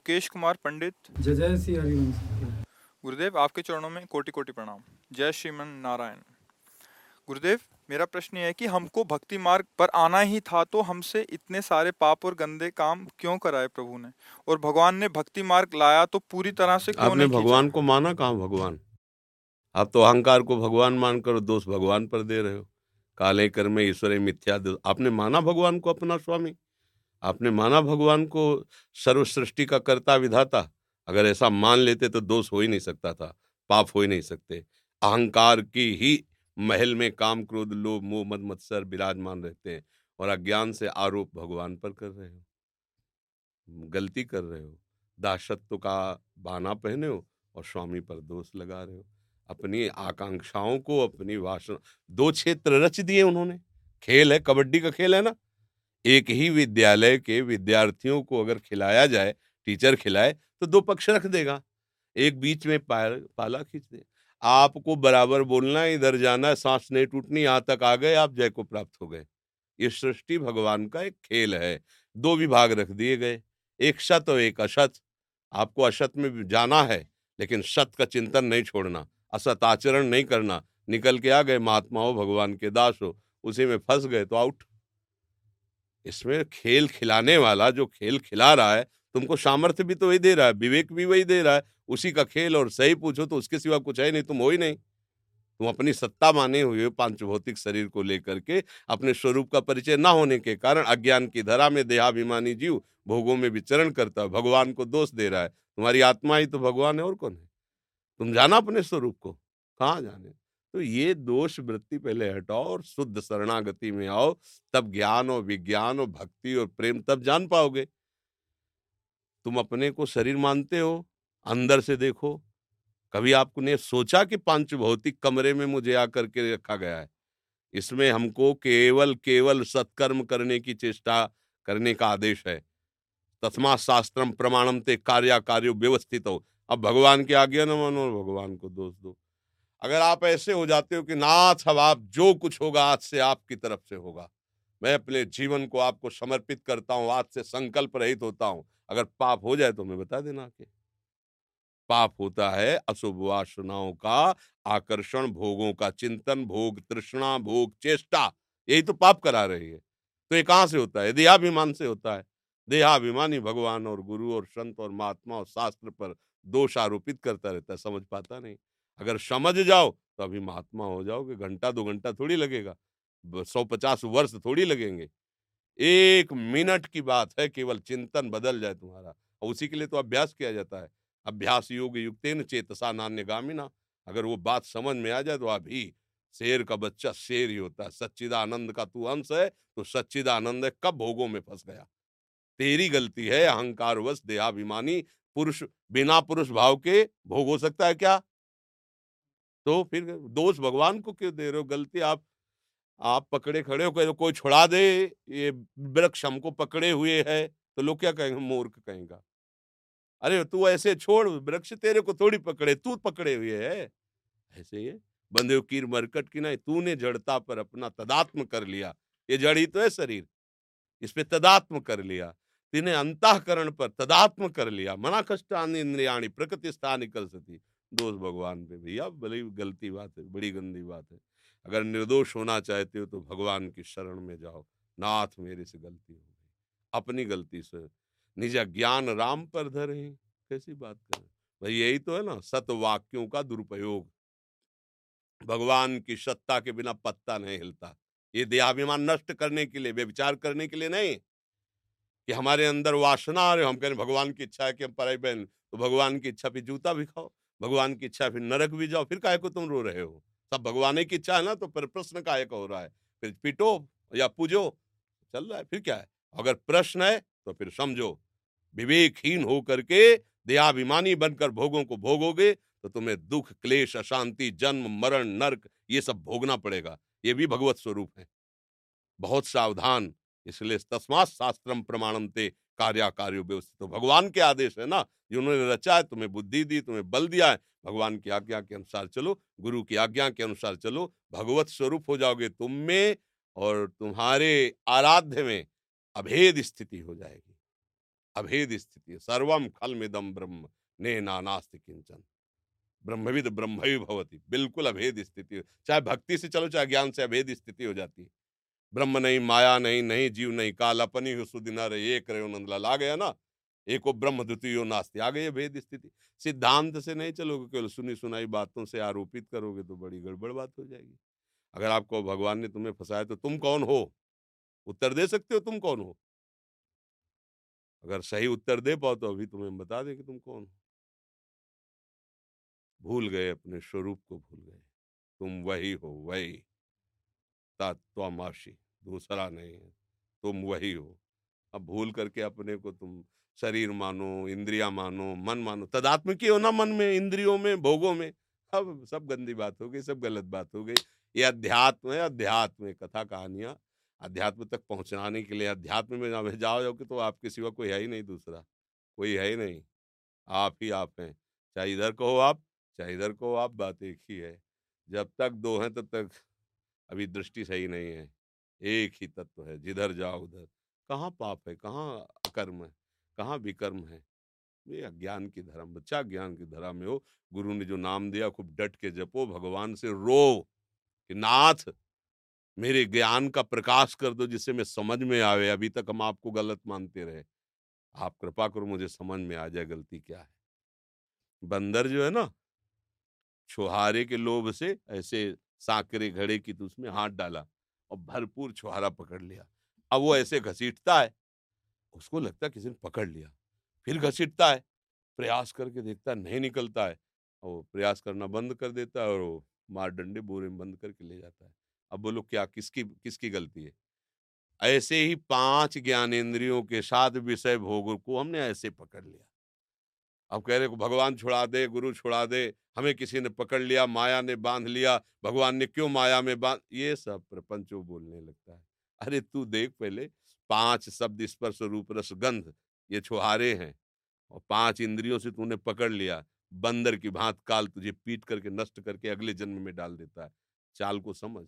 मुकेश कुमार पंडित। जय जय श्री हरिवंश। गुरुदेव आपके चरणों में कोटि कोटि प्रणाम। जय श्रीमन नारायण। गुरुदेव मेरा प्रश्न ये है कि हमको भक्ति मार्ग पर आना ही था तो हमसे इतने सारे पाप और गंदे काम क्यों कराए प्रभु ने? और भगवान ने भक्ति मार्ग लाया तो पूरी तरह से क्यों आपने भगवान को माना कहा भगवान? आप तो अहंकार को भगवान मानकर दोष भगवान पर दे रहे हो। काले कर्म ईश्वर मिथ्या आपने माना भगवान को अपना स्वामी? आपने माना भगवान को सर्वसृष्टि का कर्ता विधाता? अगर ऐसा मान लेते तो दोष हो ही नहीं सकता था, पाप हो ही नहीं सकते। अहंकार की ही महल में काम क्रोध, लोभ, मोह, मद, मत्सर विराजमान रहते हैं और अज्ञान से आरोप भगवान पर कर रहे हो। गलती कर रहे हो। दासत्व का बाना पहने हो और स्वामी पर दोष लगा रहे हो। अपनी आकांक्षाओं को, अपनी वासना, दो क्षेत्र रच दिए उन्होंने। खेल है, कबड्डी का खेल है ना? एक ही विद्यालय के विद्यार्थियों को अगर खिलाया जाए, टीचर खिलाए तो दो पक्ष रख देगा। एक बीच में पाला खींच दे। आपको बराबर बोलना, इधर जाना, सांस नहीं टूटनी, यहाँ तक आ गए, आप जय को प्राप्त हो गए। ये सृष्टि भगवान का एक खेल है। दो विभाग रख दिए गए, एक सत और एक असत। आपको असत में जाना है, लेकिन सत का चिंतन नहीं छोड़ना, असत आचरण नहीं करना। निकल के आ गए महात्मा हो भगवान के दास हो उसी में फंस गए तो आउट। इसमें खेल खिलाने वाला जो खेल खिला रहा है, तुमको सामर्थ्य भी तो वही दे रहा है, विवेक भी वही दे रहा है, उसी का खेल और सही पूछो तो उसके सिवा कुछ है नहीं, तुम हो ही नहीं। तुम अपनी सत्ता माने हुए पाँच भौतिक शरीर को लेकर के, अपने स्वरूप का परिचय ना होने के कारण अज्ञान की धरा में देहाभिमानी जीव भोगों में विचरण करता है, भगवान को दोष दे रहा है। तुम्हारी आत्मा ही तो भगवान है और कौन है? तुम जाना अपने स्वरूप को, कहाँ जाने? तो ये दोष वृत्ति पहले हटाओ और शुद्ध शरणागति में आओ। तब ज्ञान और विज्ञान और भक्ति और प्रेम तब जान पाओगे। तुम अपने को शरीर मानते हो, अंदर से देखो। कभी आपने सोचा कि पाँच भौतिक कमरे में मुझे आकर के रखा गया है? इसमें हमको केवल केवल सत्कर्म करने की चेष्टा करने का आदेश है। तस्मा शास्त्रम प्रमाणम ते कार्या कार्यो व्यवस्थित। हो अब भगवान की आज्ञा न मानो भगवान को दोष दो। अगर आप ऐसे हो जाते हो कि, नाथ, अब आप जो कुछ होगा, आज से आपकी तरफ़ से होगा। मैं अपने जीवन को आपको समर्पित करता हूँ, आज से संकल्प रहित होता हूँ। अगर पाप हो जाए तो हमें बता देना के पाप होता है अशुभ वासनाओं का आकर्षण, भोगों का चिंतन, भोग तृष्णा, भोग चेष्टा, यही तो पाप करा रही है। तो ये कहाँ से होता है? देहाभिमान से होता है। देहाभिमानी भगवान और गुरु और संत और महात्मा और शास्त्र पर दोष आरोपित करता रहता है, समझ पाता नहीं। अगर समझ जाओ तो अभी महात्मा हो जाओगे घंटा दो घंटा थोड़ी लगेगा सौ पचास वर्ष थोड़ी लगेंगे। एक मिनट की बात है, केवल चिंतन बदल जाए तुम्हारा, और उसी के लिए तो अभ्यास किया जाता है। अभ्यास योग युक्तेन चेतसा नान्य गामिना, अगर वो बात समझ में आ जाए तो अभी शेर का बच्चा शेर ही होता है, सच्चिदानंद का तू अंश है तो सच्चिदानंद है, कब भोगों में फंस गया। तेरी गलती है अहंकार वश देहाभिमानी, पुरुष, बिना पुरुष भाव के भोग हो सकता है क्या? तो फिर दोष भगवान को क्यों दे रहे हो? गलती आप आप पकड़े खड़े हो कोई छुड़ा दे, ये वृक्ष हमको पकड़े हुए है तो लोग क्या कहेंगे? मूर्ख कहेंगे। अरे, तू ऐसे छोड़, वृक्ष तेरे को थोड़ी पकड़े, तू पकड़े हुए है। ऐसे ही बंदे कीर मरकट की ना तूने जड़ता पर अपना तदात्म कर लिया। ये जड़ी तो है शरीर। इस पे तदात्म कर लिया। तिने अंतकरण पर तदात्म कर लिया। मना कष्ट इंद्रियाणी प्रकृति स्थान निकल सती। दोष भगवान पे भैया बड़ी गलती बात है, बड़ी गंदी बात है। अगर निर्दोष होना चाहते हो तो भगवान की शरण में जाओ। नाथ मेरे से गलती हो गई। अपनी गलती से। निज ज्ञान राम पर धरे कैसी बात करें? भाई यही तो है ना सत वाक्यों का दुरुपयोग। भगवान की सत्ता के बिना पत्ता नहीं हिलता। ये देहाभिमान नष्ट करने के लिए विचार करने के लिए नहीं। कि हमारे अंदर वासना आ रहे हम कह रहे भगवान की इच्छा है कि हम पराई बहन तो भगवान की इच्छा पे जूता भी खाओ। भगवान की इच्छा फिर नरक भी जाओ, फिर काय को तुम रो रहे हो? सब भगवान की इच्छा है ना तो फिर प्रश्न काय का हो रहा है? फिर पिटो या पूजो, चल रहा है, फिर क्या है? अगर प्रश्न है तो फिर समझो। विवेकहीन होकर के दयाभिमानी बनकर भोगों को भोगोगे तो तुम्हें दुख, क्लेश, अशांति, जन्म, मरण, नर्क, ये सब भोगना पड़ेगा। ये भी भगवत स्वरूप है। बहुत सावधान, इसलिए तस्मात शास्त्रम प्रमाणम ते कार्याकार्यो व्यवस्थित तो भगवान के आदेश है ना जिन्होंने रचा है, तुम्हें बुद्धि दी, तुम्हें बल दिया है, भगवान की आज्ञा के अनुसार चलो, गुरु की आज्ञा के अनुसार चलो, भगवत स्वरूप हो जाओगे तुम में और तुम्हारे आराध्य में अभेद स्थिति हो जाएगी। अभेद स्थिति सर्वम खल मिदम ब्रह्म, ने नानास्ति किंचन। ब्रह्मविद ब्रह्म भवती, बिल्कुल अभेद स्थिति, चाहे भक्ति से चलो, चाहे ज्ञान से अभेद स्थिति हो जाती है। ब्रह्म नहीं, माया नहीं नहीं, जीव नहीं, काल अपनी हो सुदिन रहे एक रहे नंदलाल, आ गया ना? एको ब्रह्म द्वितीय नास्ती, आ गई भेद स्थिति। सिद्धांत से नहीं चलोगे, केवल सुनी सुनाई बातों से आरोपित करोगे तो बड़ी गड़बड़ बात हो जाएगी। अगर आपको भगवान ने तुम्हें फंसाया तो तुम कौन हो? उत्तर दे सकते हो, तुम कौन हो? अगर सही उत्तर दे पाओ तो अभी तुम्हें बता दे कि तुम कौन हो। भूल गए, अपने स्वरूप को भूल गए। तुम वही हो, वही। तत्वमाशी दूसरा नहीं है। तुम वही हो। अब भूल करके अपने को तुम शरीर मानो, इंद्रिया मानो, मन मानो, तदात्मिकी हो ना मन में, इंद्रियों में, भोगों में, अब सब गंदी बात हो गई, सब गलत बात हो गई। ये अध्यात्म है, अध्यात्म कथा कहानियाँ। अध्यात्म तक पहुँचाने के लिए अध्यात्म में जाओ जाओगे तो आपके सिवा कोई है ही नहीं दूसरा। कोई है ही नहीं। आप ही आप हैं। चाहे इधर को हो आप, चाहे इधर को हो आप, बात एक ही है। जब तक दो हैं, तब तक अभी दृष्टि सही नहीं है। एक ही तत्व है, जिधर जाओ उधर। कहाँ पाप है, कहाँ अकर्म है, कहाँ विकर्म है? ये अज्ञान की धर्म बच्चा ज्ञान की धरा में हो। गुरु ने जो नाम दिया, खूब डट के जपो, भगवान से रो कि, नाथ, मेरे ज्ञान का प्रकाश कर दो, जिससे मैं समझ में आवे, अभी तक हम आपको गलत मानते रहे। आप कृपा करो, मुझे समझ में आ जाए, गलती क्या है? बंदर जो है ना, छुहारे के लोभ से ऐसे सांकरे घड़े की तो उसमें हाथ डाला और भरपूर छुहारा पकड़ लिया। अब वो ऐसे घसीटता है, उसको लगता किसी ने पकड़ लिया। फिर घसीटता है, प्रयास करके देखता नहीं निकलता है, और प्रयास करना बंद कर देता है और वो मार डंडे बोरे में बंद करके ले जाता है। अब बोलो क्या, किसकी किसकी गलती है? ऐसे ही पाँच ज्ञानेन्द्रियों के साथ विषय भोग को हमने ऐसे पकड़ लिया। अब कह रहे को भगवान छुड़ा दे, गुरु छुड़ा दे, हमें किसी ने पकड़ लिया, माया ने बाँध लिया, भगवान ने क्यों माया में बाँध? ये सब प्रपंच बोलने लगता है। अरे तू देख पहले, पाँच शब्द स्पर्श रूप रस गंध, ये छुहारे हैं और पाँच इंद्रियों से तूने पकड़ लिया, बंदर की भांत काल तुझे पीट करके, नष्ट करके अगले जन्म में डाल देता है। चाल को समझ,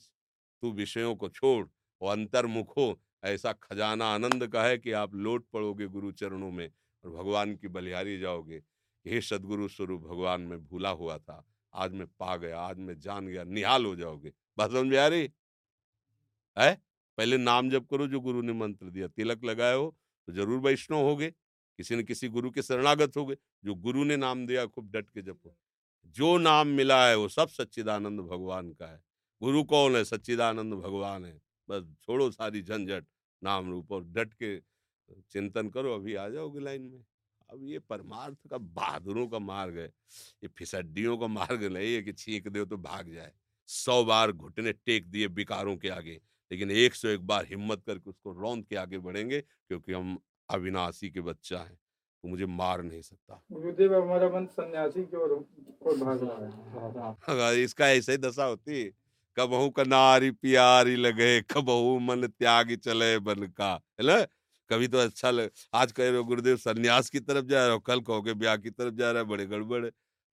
तू विषयों को छोड़ और अंतर्मुख हो, ऐसा खजाना आनंद का है कि आप लौट पड़ोगे गुरु चरणों में और भगवान की बलिहारी जाओगे। हे सदगुरु, स्वरूप भगवान, में भूला हुआ था। आज मैं पा गया, आज मैं जान गया, निहाल हो जाओगे। बस समझ आ रही? है? पहले नाम जप करो जो गुरु ने मंत्र दिया। तिलक लगाए हो तो ज़रूर वैष्णव हो गए किसी न किसी गुरु के शरणागत हो गए जो गुरु ने नाम दिया, खूब डट के जपो। जो नाम मिला है, वो सब सच्चिदानंद भगवान का है। गुरु कौन है? सच्चिदानंद भगवान है। बस छोड़ो सारी झंझट, नाम रूप और डट के चिंतन करो, अभी आ जाओगे लाइन में। अब ये परमार्थ का बहादुरों का मार्ग है। ये फिसड्डियों का मार्ग नहीं है कि छींक दो तो भाग जाए। सौ बार घुटने टेक दिए विकारों के आगे लेकिन एक सौ एक बार हिम्मत करके उसको रौंद के आगे बढ़ेंगे क्योंकि हम अविनाशी के बच्चा है। तो मुझे मार नहीं सकता। गुरुदेव हमारा मन सन्यासी की ओर भाग रहा है। इसका ऐसे ही दशा होती है। कबहू का नारी प्यारी लगे कबहू मन त्याग चले बन का। है कभी तो अच्छा लग आज कह रहे हो गुरुदेव सन्यास की तरफ़ जा रहे हो, कल कहोगे ब्याह की तरफ़ जा रहा है, बड़े गड़बड़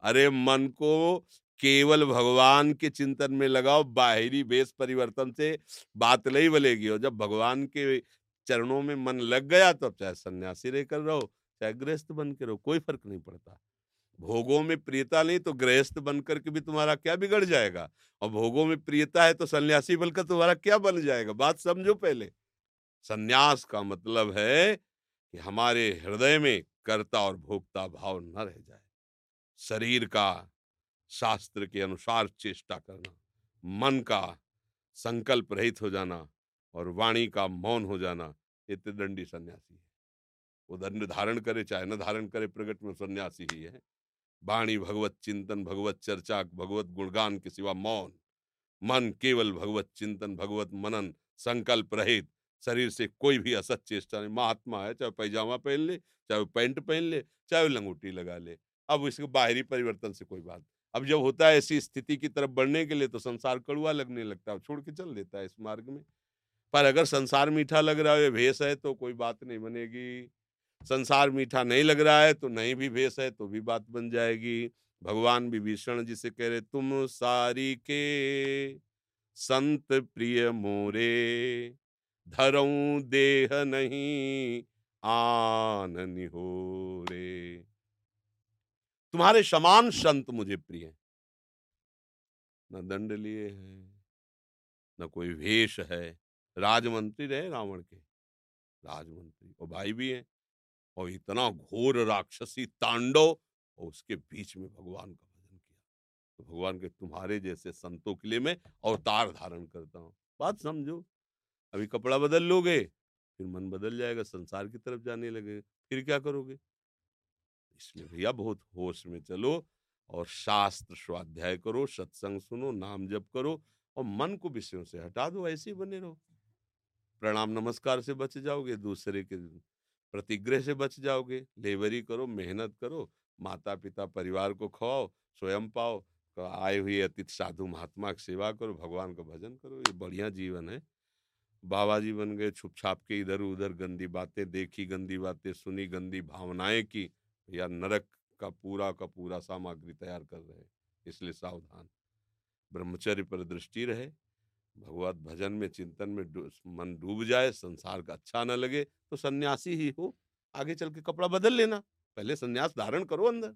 अरे, मन को केवल भगवान के चिंतन में लगाओ, बाहरी वेश परिवर्तन से बात नहीं बलेगी और जब भगवान के चरणों में मन लग गया तो चाहे सन्यासी रहकर रहो, चाहे गृहस्थ बन के रहो, कोई फ़र्क नहीं पड़ता। भोगों में प्रियता नहीं तो गृहस्थ बन करके भी तुम्हारा क्या बिगड़ जाएगा? और भोगों में प्रियता है तो सन्यासी बनकर तुम्हारा क्या बन जाएगा? बात समझो पहले। सन्यास का मतलब है कि हमारे हृदय में कर्ता और भोक्ता भाव न रह जाए। शरीर का, शास्त्र के अनुसार चेष्टा करना, मन का संकल्प रहित हो जाना और वाणी का मौन हो जाना, ये त्रिदंडी सन्यासी है। वो दंड धारण करे चाहे न धारण करे, प्रगट में सन्यासी ही है। वाणी भगवत चिंतन, भगवत चर्चा, भगवत गुणगान के सिवा मौन, मन केवल भगवत चिंतन, भगवत मनन, संकल्प रहित शरीर से कोई भी असत चेष्टा नहीं। महात्मा है, चाहे पैजामा पहन ले, चाहे पैंट पहन ले, चाहे लंगोटी लगा ले। अब इसके बाहरी परिवर्तन से कोई बात अब जब होता है ऐसी स्थिति की तरफ़ बढ़ने के लिए तो संसार कड़ुआ लगने लगता है छोड़ के चल देता है इस मार्ग में। पर अगर संसार मीठा लग रहा है भेष है तो कोई बात नहीं बनेगी। संसार मीठा नहीं लग रहा है तो नहीं भी भेष है तो भी बात बन जाएगी। भगवान विभीषण जी से कह रहे, तुम सारी के संत प्रिय मोरे धरऊं देह नहीं, आन हो रे तुम्हारे समान संत मुझे प्रिय हैं। न दंड लिए है, न कोई वेश है। राजमंत्री रहे रावण के। राजमंत्री, और भाई भी हैं, और इतना घोर राक्षसी तांडव, और उसके बीच में भगवान का भजन किया। तो भगवान के तुम्हारे जैसे संतों के लिए मैं अवतार धारण करता हूँ। बात समझो। अभी कपड़ा बदल लोगे, फिर मन बदल जाएगा, संसार की तरफ़ जाने लगे, फिर क्या करोगे? इसमें भैया बहुत होश में चलो और शास्त्र स्वाध्याय करो, सत्संग सुनो, नाम जप करो और मन को विषयों से हटा दो, ऐसे ही बने रहो। प्रणाम नमस्कार से बच जाओगे, दूसरे के प्रतिग्रह से बच जाओगे लेबरी करो, मेहनत करो माता पिता परिवार को खवाओ स्वयं पाओ आए हुए अतिथि साधु महात्मा की सेवा करो, भगवान का भजन करो, ये बढ़िया जीवन है। बाबा जी बन गए छुप छाप के इधर उधर गंदी बातें देखी, गंदी बातें सुनी, गंदी भावनाएँ की या नरक का पूरा का पूरा सामग्री तैयार कर रहे इसलिए सावधान। ब्रह्मचर्य पर दृष्टि रहे, भगवत भजन में, चिंतन में मन डूब जाए, संसार का अच्छा न लगे तो सन्यासी ही हो, आगे चल के कपड़ा बदल लेना, पहले सन्यास धारण करो अंदर।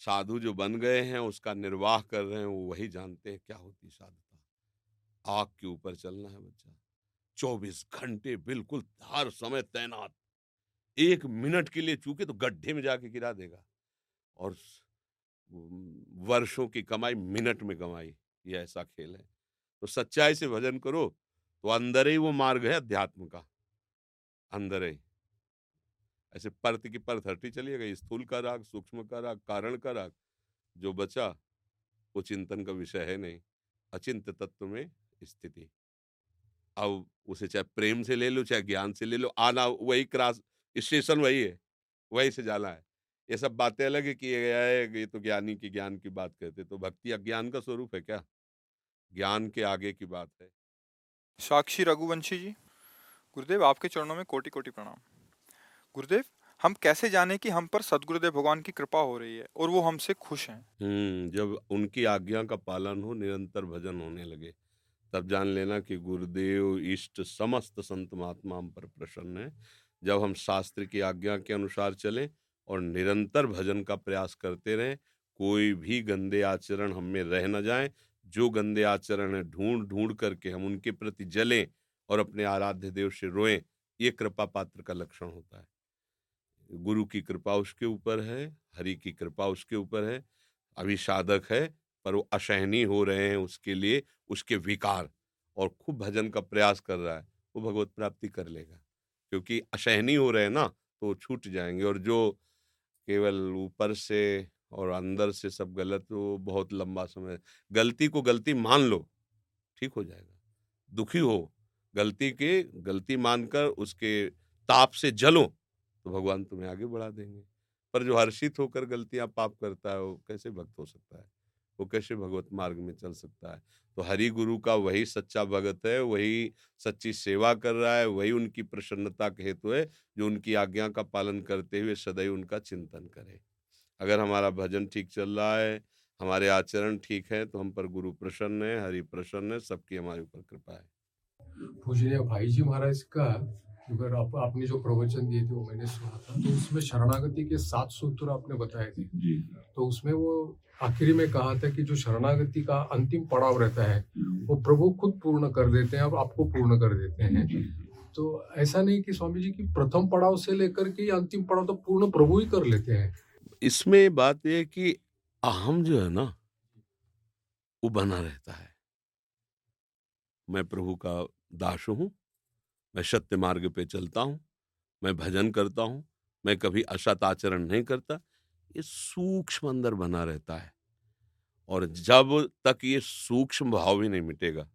साधु जो बन गए हैं, उसका निर्वाह कर रहे हैं, वो वही जानते हैं क्या होती साधुता आग के ऊपर चलना है बच्चा। चौबीस घंटे बिल्कुल हर समय तैनात। एक मिनट के लिए चूके तो गड्ढे में जाके गिरा देगा। और वर्षों की कमाई मिनट में कमाई ये ऐसा खेल है। तो सच्चाई से भजन करो तो अंदर ही वो मार्ग है अध्यात्म का। अंदर ही। ऐसे परत की परत हटी चलिएगा। स्थूल का राग, सूक्ष्म का राग, कारण का राग, जो बचा, वो चिंतन का विषय है नहीं। अचिंत तत्व में स्थिति। अब उसे चाहे प्रेम से ले लो चाहे ज्ञान से ले लो आना वही क्रास स्टेशन वही है वही से जाना है। ये सब बातें अलग है किए गया है ये तो ज्ञानी की ज्ञान की बात कहते तो भक्ति अज्ञान का स्वरूप है क्या? ज्ञान के आगे की बात है। साक्षी रघुवंशी जी गुरुदेव आपके चरणों में कोटि कोटि प्रणाम। गुरुदेव हम कैसे जाने कि हम पर सदगुरुदेव भगवान की कृपा हो रही है और वो हमसे खुश हैं? हम्म जब उनकी आज्ञा का पालन हो निरंतर भजन होने लगे। तब जान लेना कि गुरुदेव, इष्ट, समस्त संत महात्मा हम पर प्रसन्न है। जब हम शास्त्र की आज्ञा के अनुसार चलें और निरंतर भजन का प्रयास करते रहें, कोई भी गंदे आचरण हम में रह न जाए। जो गंदे आचरण है ढूंढ ढूंढ करके हम उनके प्रति जलें और अपने आराध्य देव से रोएँ, ये कृपा पात्र का लक्षण होता है। गुरु की कृपा उसके ऊपर है, हरि की कृपा उसके ऊपर है अभी साधक है पर वो असहनीय हो रहे हैं उसके लिए उसके विकार और खूब भजन का प्रयास कर रहा है, वो भगवत प्राप्ति कर लेगा। क्योंकि असहनीय हो रहे हैं ना तो छूट जाएँगे और जो केवल ऊपर से और अंदर से सब गलत, वो बहुत लंबा समय, गलती को गलती मान लो, ठीक हो जाएगा। दुखी हो, गलती के, गलती मानकर उसके ताप से जलो तो भगवान तुम्हें आगे बढ़ा देंगे। पर जो हर्षित होकर गलतियाँ पाप करता है, वो कैसे भक्त हो सकता है? वो कैसे भगवत मार्ग में चल सकता है? तो हरि गुरु का वही सच्चा भगत है वही सच्ची सेवा कर रहा है वही उनकी प्रसन्नता के हेतु है जो उनकी आज्ञा का पालन करते हुए सदैव उनका चिंतन करे। अगर हमारा भजन ठीक चल रहा है हमारे आचरण ठीक है तो हम पर गुरु प्रसन्न है हरि प्रसन्न है सबकी हमारे ऊपर कृपा है। पूजनीय भाई जी महाराज का अगर आप आपने जो प्रवचन दिए थे वो मैंने सुना था तो उसमें शरणागति के सात सूत्र आपने बताए थे। तो उसमें वो आखिरी में कहा था कि जो शरणागति का अंतिम पड़ाव रहता है वो प्रभु खुद पूर्ण कर देते हैं और आपको पूर्ण कर देते हैं। तो ऐसा नहीं कि स्वामी जी की प्रथम पड़ाव से लेकर के अंतिम पड़ाव तो पूर्ण प्रभु ही कर लेते हैं। इसमें बात यह कि अहम जो है ना वो बना रहता है। मैं प्रभु का दास हूँ मैं सत्य मार्ग पे चलता हूँ मैं भजन करता हूँ मैं कभी असत आचरण नहीं करता ये सूक्ष्म अंदर बना रहता है और जब तक ये सूक्ष्म भाव ही नहीं मिटेगा,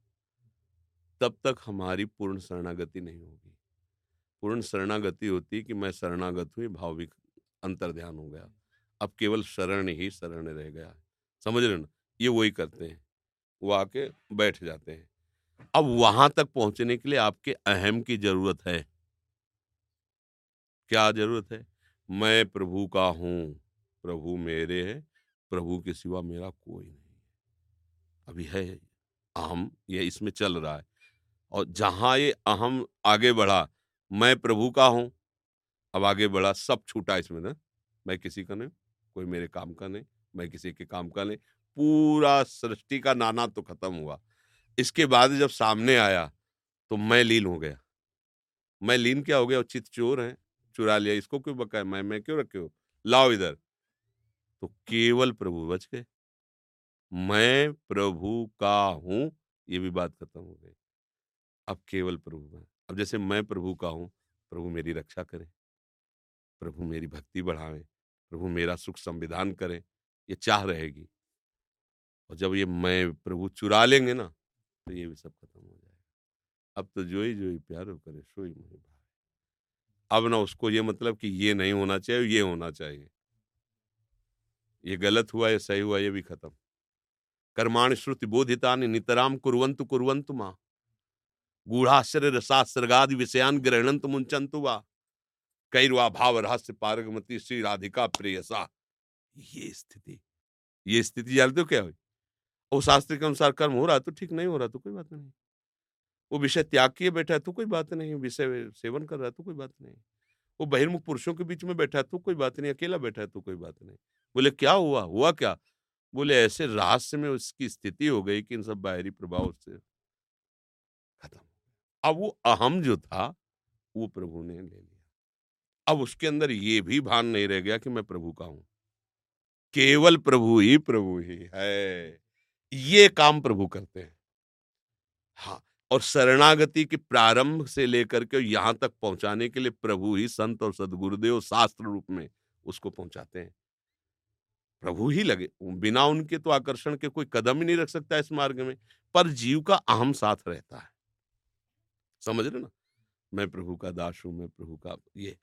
तब तक हमारी पूर्ण शरणागति नहीं होगी। पूर्ण शरणागति होती कि मैं शरणागत हुई भाव भी अंतर ध्यान हो गया। अब केवल शरण ही शरण रह गया। समझ रहे ना? ये वही करते हैं। वो आके बैठ जाते हैं। अब वहाँ तक पहुँचने के लिए आपके अहम की ज़रूरत है। क्या ज़रूरत है? मैं प्रभु का हूँ। प्रभु मेरे है, प्रभु के सिवा मेरा कोई नहीं है। अभी है, अहम ये इसमें चल रहा है। और जहाँ ये अहम आगे बढ़ा, मैं प्रभु का हूँ। अब आगे बढ़ा, सब छूटा इसमें ना? मैं किसी का नहीं, कोई मेरे काम का नहीं, मैं किसी के काम का नहीं। पूरा सृष्टि का नाना तो खत्म हुआ। इसके बाद जब सामने आया तो मैं लीन हो गया। मैं लीन क्या हो गया? चित चोर है, चुरा लिया। इसको क्यों बकाया? मैं मैं क्यों रखे हो? लाओ इधर। तो केवल प्रभु बच गए। मैं प्रभु का हूँ, ये भी बात खत्म हो गई। अब केवल प्रभु में अब जैसे मैं प्रभु का हूँ, प्रभु मेरी रक्षा करे। प्रभु मेरी भक्ति बढ़ावे प्रभु मेरा सुख संविधान करे, ये चाह रहेगी। और जब ये मैं प्रभु चुरा लेंगे ना तो ये भी सब खत्म हो जाएगा। अब तो जो ही जो ही प्यारो करे, सोई ही मुझे अब ना उसको ये मतलब कि ये नहीं होना चाहिए, ये होना चाहिए। ये गलत हुआ, ये सही हुआ, ये भी खत्म। कर्माण श्रुति बोधिता ने नितराम कुरंतु कुरंतु माँ। गूढ़ाश्चर्य रसास्त्रगादि विषयान ग्रहणंत मुंचंतु वा। कैरवा भाव रहस्य पारगमती श्री राधिका प्रेयसा। ये स्थिति ये स्थिति जानते हो क्या हुई वो शास्त्र के अनुसार कर्म हो रहा तो ठीक नहीं हो रहा तो कोई बात नहीं। वो विषय त्याग किए बैठा है तो कोई बात नहीं। विषय सेवन कर रहा है तो कोई बात नहीं। वो बहिर्मुख पुरुषों के बीच में बैठा है तो कोई बात नहीं। अकेला बैठा है तो कोई बात नहीं। बोले, क्या हुआ? हुआ क्या? बोले, ऐसे रहस्य में उसकी स्थिति हो गई कि इन सब बाहरी प्रभाव से खत्म अब वो अहम जो था, वो प्रभु ने ले लिया। अब उसके अंदर ये भी भान नहीं रह गया कि मैं प्रभु का हूँ। केवल प्रभु ही प्रभु ही है। ये काम प्रभु करते हैं। हाँ और शरणागति के प्रारंभ से लेकर के यहाँ तक पहुँचाने के लिए प्रभु ही संत और सदगुरुदेव शास्त्र रूप में उसको पहुंचाते हैं। प्रभु ही लगे। बिना उनके तो आकर्षण के कोई कदम ही नहीं रख सकता इस मार्ग में, पर जीव का अहम साथ रहता है। समझ रहे ना? मैं प्रभु का दास हूँ, मैं प्रभु का ये।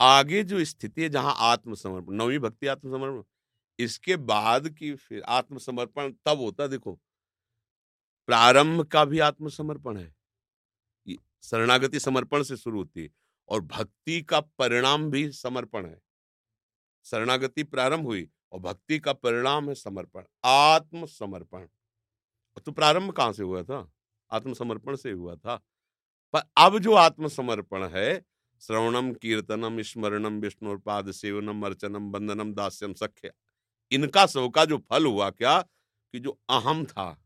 आगे जो स्थिति है, जहाँ आत्मसमर्पण, नवी भक्ति आत्मसमर्पण, इसके बाद की फिर आत्मसमर्पण तब होता देखो। प्रारंभ का भी आत्मसमर्पण है। शरणागति समर्पण से शुरू होती है, और भक्ति का परिणाम भी समर्पण है। शरणागति प्रारंभ हुई और भक्ति का परिणाम है समर्पण, आत्मसमर्पण। तो प्रारंभ कहाँ से हुआ था? आत्मसमर्पण से हुआ था। पर अब जो आत्मसमर्पण है, श्रवणम, कीर्तनम, स्मरणम विष्णु पाद सेवनम, अर्चनम, बंदनम, दास्यम, सख्य, इनका सब का जो फल हुआ क्या? कि जो अहम था,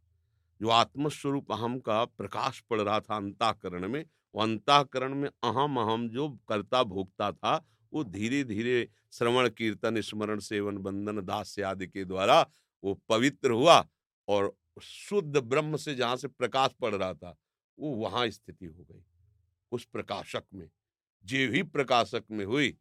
जो आत्मस्वरूप अहम का प्रकाश पड़ रहा था अंताकरण में, वो अंताकरण में अहम अहम जो करता भोगता था वो धीरे धीरे श्रवण, कीर्तन, स्मरण, सेवन, बंधन, दास्य आदि के द्वारा वो पवित्र हुआ और शुद्ध ब्रह्म से जहाँ से प्रकाश पड़ रहा था, वो वहाँ स्थिति हो गई। उस प्रकाशक में, जे ही प्रकाशक में हुई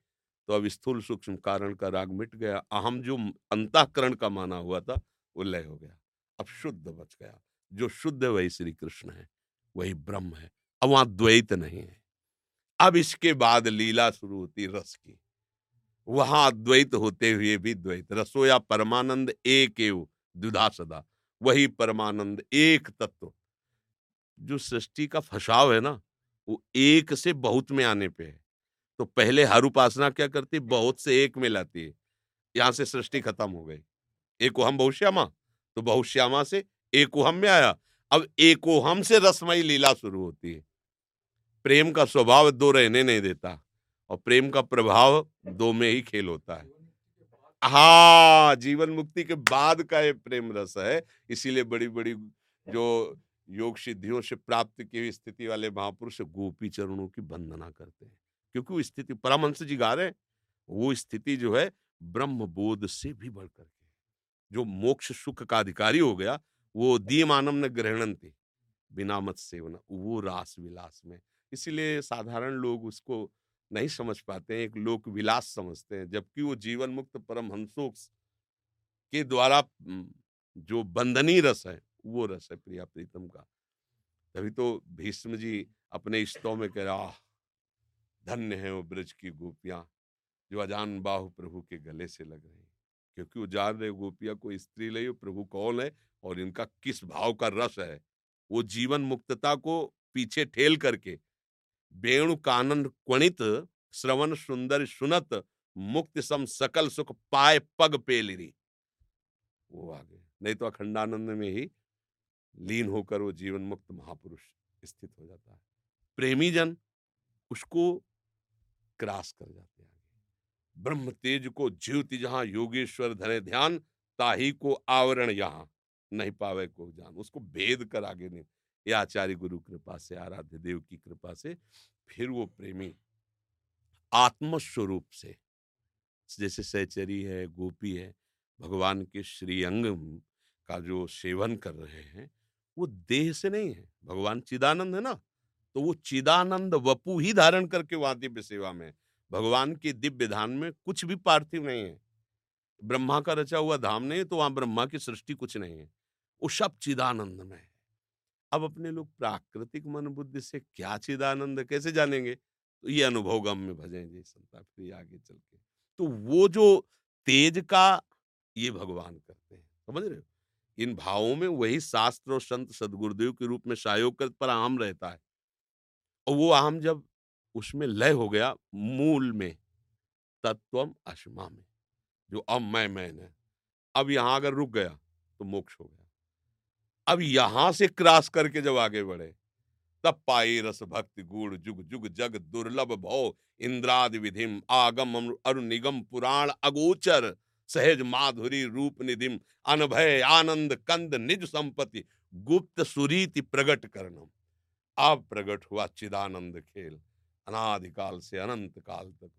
तो अब स्थूल सूक्ष्म कारण का राग मिट गया, अहम जो अंताकरण का माना हुआ था, वो लय हो गया। अब शुद्ध बच गया। जो शुद्ध वही श्री कृष्ण है, वही ब्रह्म है। अब वहाँ द्वैत नहीं है। अब इसके बाद लीला शुरू होती रस की। वहाँ द्वैत होते हुए भी द्वैत, रसो या परमानंद एक एव, द्विधा सदा। वही परमानंद एक तत्व। जो सृष्टि का फसाव है ना, वो एक से बहुत में आने पे है। तो पहले हर उपासना क्या करती, बहुत से एक में लाती है। यहाँ से सृष्टि खत्म हो गई। एक हम बहुश्यामा तो बहुश्यामा से एक हम में आया। अब एकोहम से रसमयी लीला शुरू होती है। प्रेम का स्वभाव दो रहने नहीं देता और प्रेम का प्रभाव दो में ही खेल होता है। हाँ जीवन मुक्ति के बाद का ये प्रेम रस है, इसीलिए बड़ी बड़ी जो योग सिद्धियों से प्राप्त की हुई स्थिति वाले महापुरुष गोपी चरणों की वंदना करते हैं, क्योंकि वो स्थिति परामंश जी गा रहे हैं, वो स्थिति जो है ब्रह्म बोध से भी बढ़कर के जो मोक्ष सुख का अधिकारी हो गया, वो दीमानम न ग्रहणन थी बिना मत सेवन, वो रास विलास में इसीलिए साधारण लोग उसको नहीं समझ पाते हैं, एक लोक विलास समझते हैं, जबकि वो जीवन मुक्त परम हंसों के द्वारा जो बंधनी रस है, वो रस है प्रिया प्रीतम का। तभी तो भीष्म जी अपने स्तव में कह रहा धन्य है वो ब्रज की गोपियाँ, जो अजान बाहु प्रभु के गले से लग रही क्योंकि वो जान रहे गोपिया को स्त्री ले प्रभु कौन है और इनका किस भाव का रस है? वो जीवन मुक्तता को पीछे ठेल करके वेणु कानन क्वणित, श्रवण सुंदर सुनत, मुक्त सम सकल सुख पाए पग पेलिरी। वो आगे नहीं तो अखंडानंद में ही लीन होकर वो जीवन मुक्त महापुरुष स्थित हो जाता है। प्रेमी जन उसको क्रास कर जाते हैं ब्रह्म तेज को ज्योति जहाँ योगेश्वर धरे ध्यान, ताही को आवरण यहाँ, नहीं पावे को जान। उसको भेद कर आगे नहीं। ये आचार्य गुरु कृपा से, आराध्य देव की कृपा से, फिर वो प्रेमी आत्मस्वरूप से, जैसे सहचरी है, गोपी है, भगवान के श्रीअंग का जो सेवन कर रहे हैं, वो देह से नहीं है। भगवान चिदानंद है ना? तो वो चिदानंद वपु ही धारण करके वहाँ दिव्य सेवा में भगवान के दिव्य धाम में कुछ भी पार्थिव नहीं है। ब्रह्मा का रचा हुआ धाम नहीं तो वहाँ ब्रह्मा की सृष्टि कुछ नहीं है। वो सब चिदानंद में अब अपने लोग प्राकृतिक मन बुद्धि से क्या चिदानंद कैसे जानेंगे? तो ये अनुभव गम में भजेंगे संता फिर आगे चल के। तो वो जो तेज का ये भगवान करते हैं, समझ रहे हो? इन भावों में वही शास्त्र और संत सदगुरुदेव के रूप में सहयोग कर पर आम रहता है। और वो आम जब उसमें लय हो गया मूल में, तत्वम अश्मा में, जो अब मैं मैंने अब यहाँ अगर रुक गया तो मोक्ष हो गया। अब यहाँ से क्रॉस करके जब आगे बढ़े, तब पाई रस भक्ति गुड़ जुग जुग जग दुर्लभ भव इंद्रादि विधिम आगम अरु निगम पुराण अगोचर सहज माधुरी रूप निधिम अनभय आनंद कंद निज संपत्ति गुप्त सुरीति प्रगट करनम अब प्रगट हुआ चिदानंद खेल, अनादिकाल से अनंत काल तक।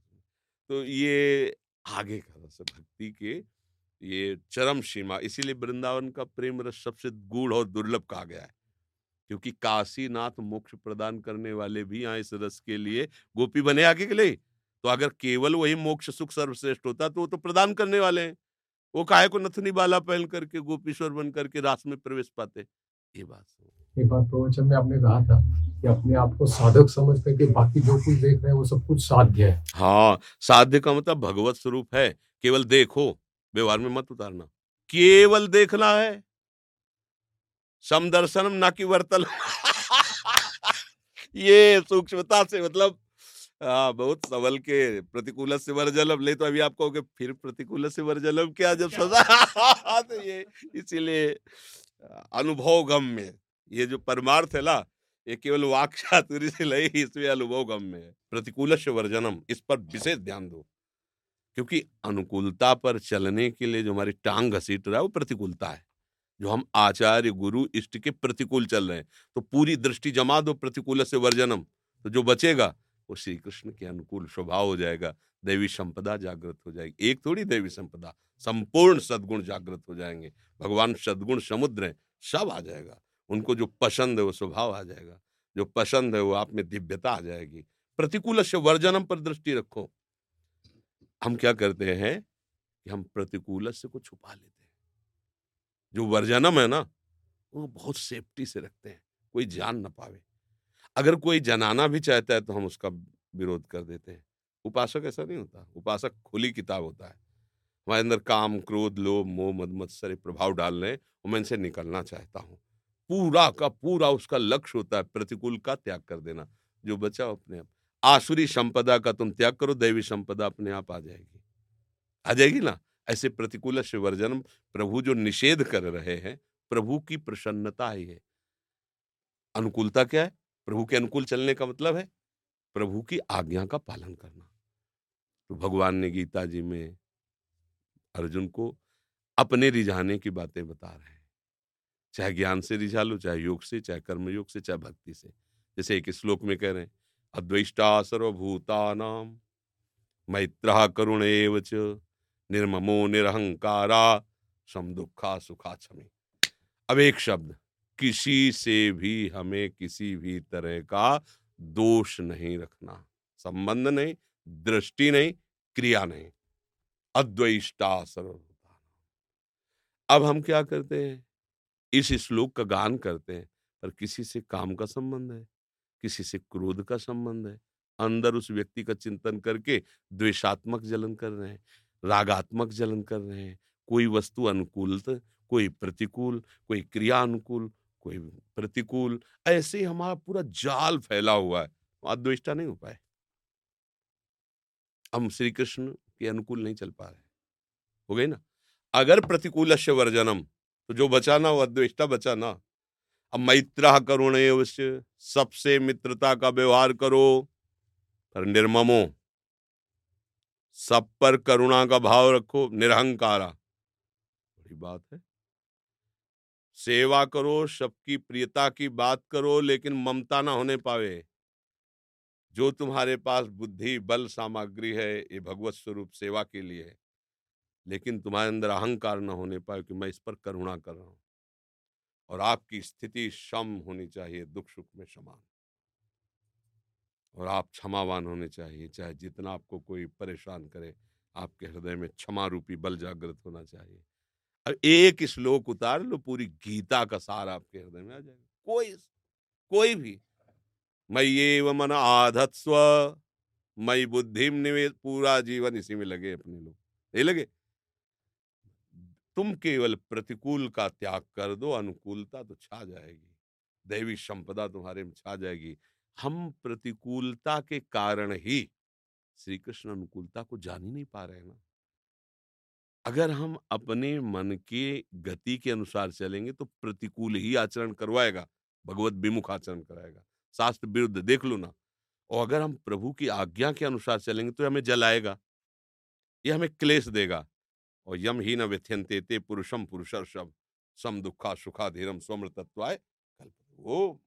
तो ये आगे का रस भक्ति के ये चरम सीमा इसीलिए वृंदावन का प्रेम रस सबसे गूढ़ और दुर्लभ कहा गया है। क्योंकि काशीनाथ मोक्ष प्रदान करने वाले भी यहाँ इस रस के लिए गोपी बने आगे के लिए। तो अगर केवल वही मोक्ष सुख सर्वश्रेष्ठ होता तो वो तो प्रदान करने वाले हैं। वो काहे को नथनी बाला पहन करके गोपीश्वर बन करके रास में प्रवेश पाते? ये बात एक बार प्रवचन में आपने कहा था कि अपने आप को साधक समझ करके बाकी जो कुछ देख रहे हैं वो सब कुछ साध्य है। हाँ साध्य का मतलब भगवत स्वरूप है केवल देखो। व्यवहार में मत उतारना। केवल देखना है। समदर्शनम ना कि वर्तल ये सूक्ष्मता से मतलब आ, बहुत सबल के प्रतिकूल से वर्जलम। ले तो अभी आप कहोगे फिर प्रतिकूल से वर्जलम क्या जब सजा? तो ये इसीलिए अनुभव गम में ये जो परमार्थ है ना ये केवल वाक चातुरी से लई इसमें अनुभव गम में है। प्रतिकूल वर्जनम इस पर विशेष ध्यान दो। क्योंकि अनुकूलता पर चलने के लिए जो हमारी टांग घसीट रहा है, वो प्रतिकूलता है। जो हम आचार्य, गुरु, इष्ट के प्रतिकूल चल रहे हैं तो पूरी दृष्टि जमा दो प्रतिकूल से वर्जनम। तो जो बचेगा, वो श्री कृष्ण के अनुकूल स्वभाव हो जाएगा, देवी संपदा जागृत हो जाएगी। एक थोड़ी देवी संपदा, संपूर्ण सदगुण जागृत हो जाएँगे। भगवान सदगुण समुद्र है, सब आ जाएगा। उनको जो पसंद है, वो स्वभाव आ जाएगा। जो पसंद है, वो आप में दिव्यता आ जाएगी। प्रतिकूल से वर्जनम पर दृष्टि रखो। हम क्या करते हैं कि हम प्रतिकूल से को छुपा लेते हैं। जो वर्जनम है ना, वो बहुत सेफ्टी से रखते हैं, कोई जान ना पावे। अगर कोई जनाना भी चाहता है तो हम उसका विरोध कर देते हैं। उपासक ऐसा नहीं होता, उपासक खुली किताब होता है। हमारे अंदर काम, क्रोध, लोभ, मोह मद मत्सर प्रभाव डाल रहे हैं और मैं इनसे निकलना चाहता हूँ। पूरा का पूरा उसका लक्ष्य होता है प्रतिकूल का त्याग कर देना, जो बचा अपने आप। आसुरी संपदा का तुम त्याग करो, दैवी संपदा अपने आप आ जाएगी। आ जाएगी ना? ऐसे प्रतिकूल वर्जन, प्रभु जो निषेध कर रहे हैं, प्रभु की प्रसन्नता ही है। अनुकूलता क्या है? प्रभु के अनुकूल चलने का मतलब है प्रभु की आज्ञा का पालन करना। तो भगवान ने गीता जी में अर्जुन को अपने रिझाने की बातें बता रहे हैं। चाहे ज्ञान से रिझा लो, चाहे योग से, चाहे कर्मयोग से, चाहे भक्ति से। जैसे एक श्लोक में कह रहे हैं अद्वैष्टा सर्वभूतानाम मैत्र करुण एवच निर्ममो निरहंकारा सम दुखा सुखा छमी अब एक शब्द, किसी से भी हमें किसी भी तरह का दोष नहीं रखना। संबंध नहीं, दृष्टि नहीं, क्रिया नहीं। अद्वैष्टा सर्वभूता अब हम क्या करते हैं? इस श्लोक का गान करते हैं, पर किसी से काम का संबंध है। किसी से क्रोध का संबंध है। अंदर उस व्यक्ति का चिंतन करके द्वेषात्मक जलन कर रहे हैं, रागात्मक जलन कर रहे हैं। कोई वस्तु अनुकूल कोई प्रतिकूल, कोई क्रिया अनुकूल, कोई प्रतिकूल, ऐसे ही हमारा पूरा जाल फैला हुआ है। अद्वेष्टा नहीं हो पाए। हम श्री कृष्ण के अनुकूल नहीं चल पा रहे हो। गई ना? अगर प्रतिकूल वर्जनम तो जो बचाना वो अद्वेष्टा बचाना अब करुण सबसे मित्रता का व्यवहार करो। पर निर्ममो, सब पर करुणा का भाव रखो, निरहंकारा। बड़ी बात है। सेवा करो, सबकी प्रियता की बात करो, लेकिन ममता ना होने पावे। जो तुम्हारे पास बुद्धि, बल, सामग्री है, ये भगवत स्वरूप सेवा के लिए है। लेकिन तुम्हारे अंदर अहंकार न होने पाए कि मैं इस पर करुणा कर रहा हूँ। और आपकी स्थिति क्षम होनी चाहिए, दुख सुख में समान। और आप क्षमावान होने चाहिए, चाहे जितना आपको कोई परेशान करे, आपके हृदय में क्षमा रूपी बल जागृत होना चाहिए। अब एक श्लोक उतार लो, पूरी गीता का सार आपके हृदय में आ जाएगा। कोई कोई भी। मई ये मन आधत्स्व, मई बुद्धि पूरा जीवन इसी में लगे अपने लोग। ये लगे? तुम केवल प्रतिकूल का त्याग कर दो, अनुकूलता तो छा जाएगी, दैवी संपदा तुम्हारे में छा जाएगी। हम प्रतिकूलता के कारण ही श्री कृष्ण अनुकूलता को जान ही नहीं पा रहे ना। अगर हम अपने मन के गति के अनुसार चलेंगे तो प्रतिकूल ही आचरण करवाएगा, भगवत विमुख आचरण कराएगा। शास्त्र विरुद्ध देख लो ना, और अगर हम प्रभु की आज्ञा के अनुसार चलेंगे तो हमें जलाएगा, ये हमें क्लेश देगा। और यम ही न व्यथ्यंते ते पुरुषम पुरुषर्षभ सम दुखा सुखा धीरम स्वम्र तत्वाय कल्प वो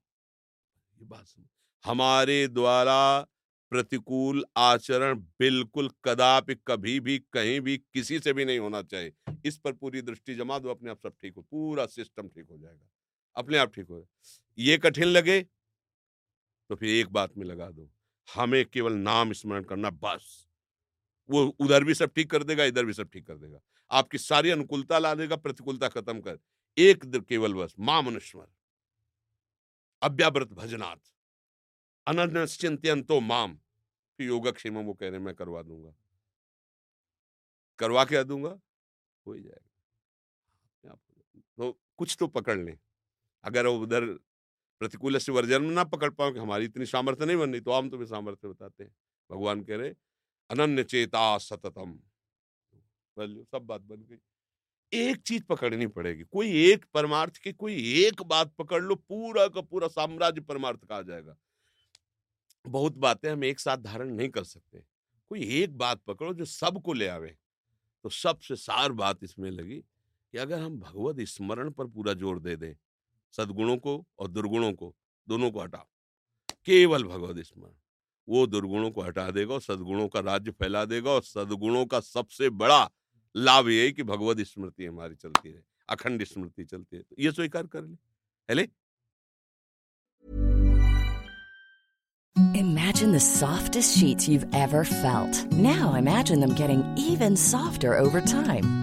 ये बात सुन। हमारे द्वारा प्रतिकूल आचरण बिल्कुल कदापि कभी भी, कहीं भी किसी से भी नहीं होना चाहिए। इस पर पूरी दृष्टि जमा दो, अपने आप सब ठीक हो, पूरा सिस्टम ठीक हो जाएगा। अपने आप ठीक हो ये कठिन लगे तो फिर एक बात में लगा दो। हमें केवल नाम स्मरण करना, बस। वो उधर भी सब ठीक कर देगा, इधर भी सब ठीक कर देगा। आपकी सारी अनुकूलता ला देगा, प्रतिकूलता खत्म कर। एक केवल बस, माँ मनुष्वर अव्याव्रत भजनाथ अनन्य माम। फिर योगक्षेम वो कह रहे, मैं करवा दूँगा। करवा क्या दूँगा? हो ही जाएगा। तो कुछ तो पकड़ लें। अगर वो उधर प्रतिकूल से वर्जन में ना पकड़ पाओ कि हमारी इतनी सामर्थ्य नहीं बन रही तो हम तुम्हें सामर्थ्य बताते हैं। भगवान कह रहे अनन्य चेता सततम सब बात बन गई। एक चीज़ पकड़नी पड़ेगी, कोई एक परमार्थ की, कोई एक बात पकड़ लो, पूरा का पूरा साम्राज्य परमार्थ कहा जाएगा। बहुत बातें हम एक साथ धारण नहीं कर सकते। कोई एक बात पकड़ो जो सबको ले आवे। तो सबसे सार बात इसमें लगी कि अगर हम भगवत स्मरण पर पूरा ज़ोर दे दें, सदगुणों को और दुर्गुणों को, दोनों को हटाओ। केवल भगवत स्मरण। वो दुर्गुणों को हटा देगा और सदगुणों का राज्य फैला देगा और सदगुणों का सबसे बड़ा लाभ यही कि भगवत स्मृति हमारी चलती रहे, अखंड स्मृति चलती है तो ये स्वीकार कर ले हेले Imagine the softest sheets you've ever felt. Now imagine them getting even softer over time.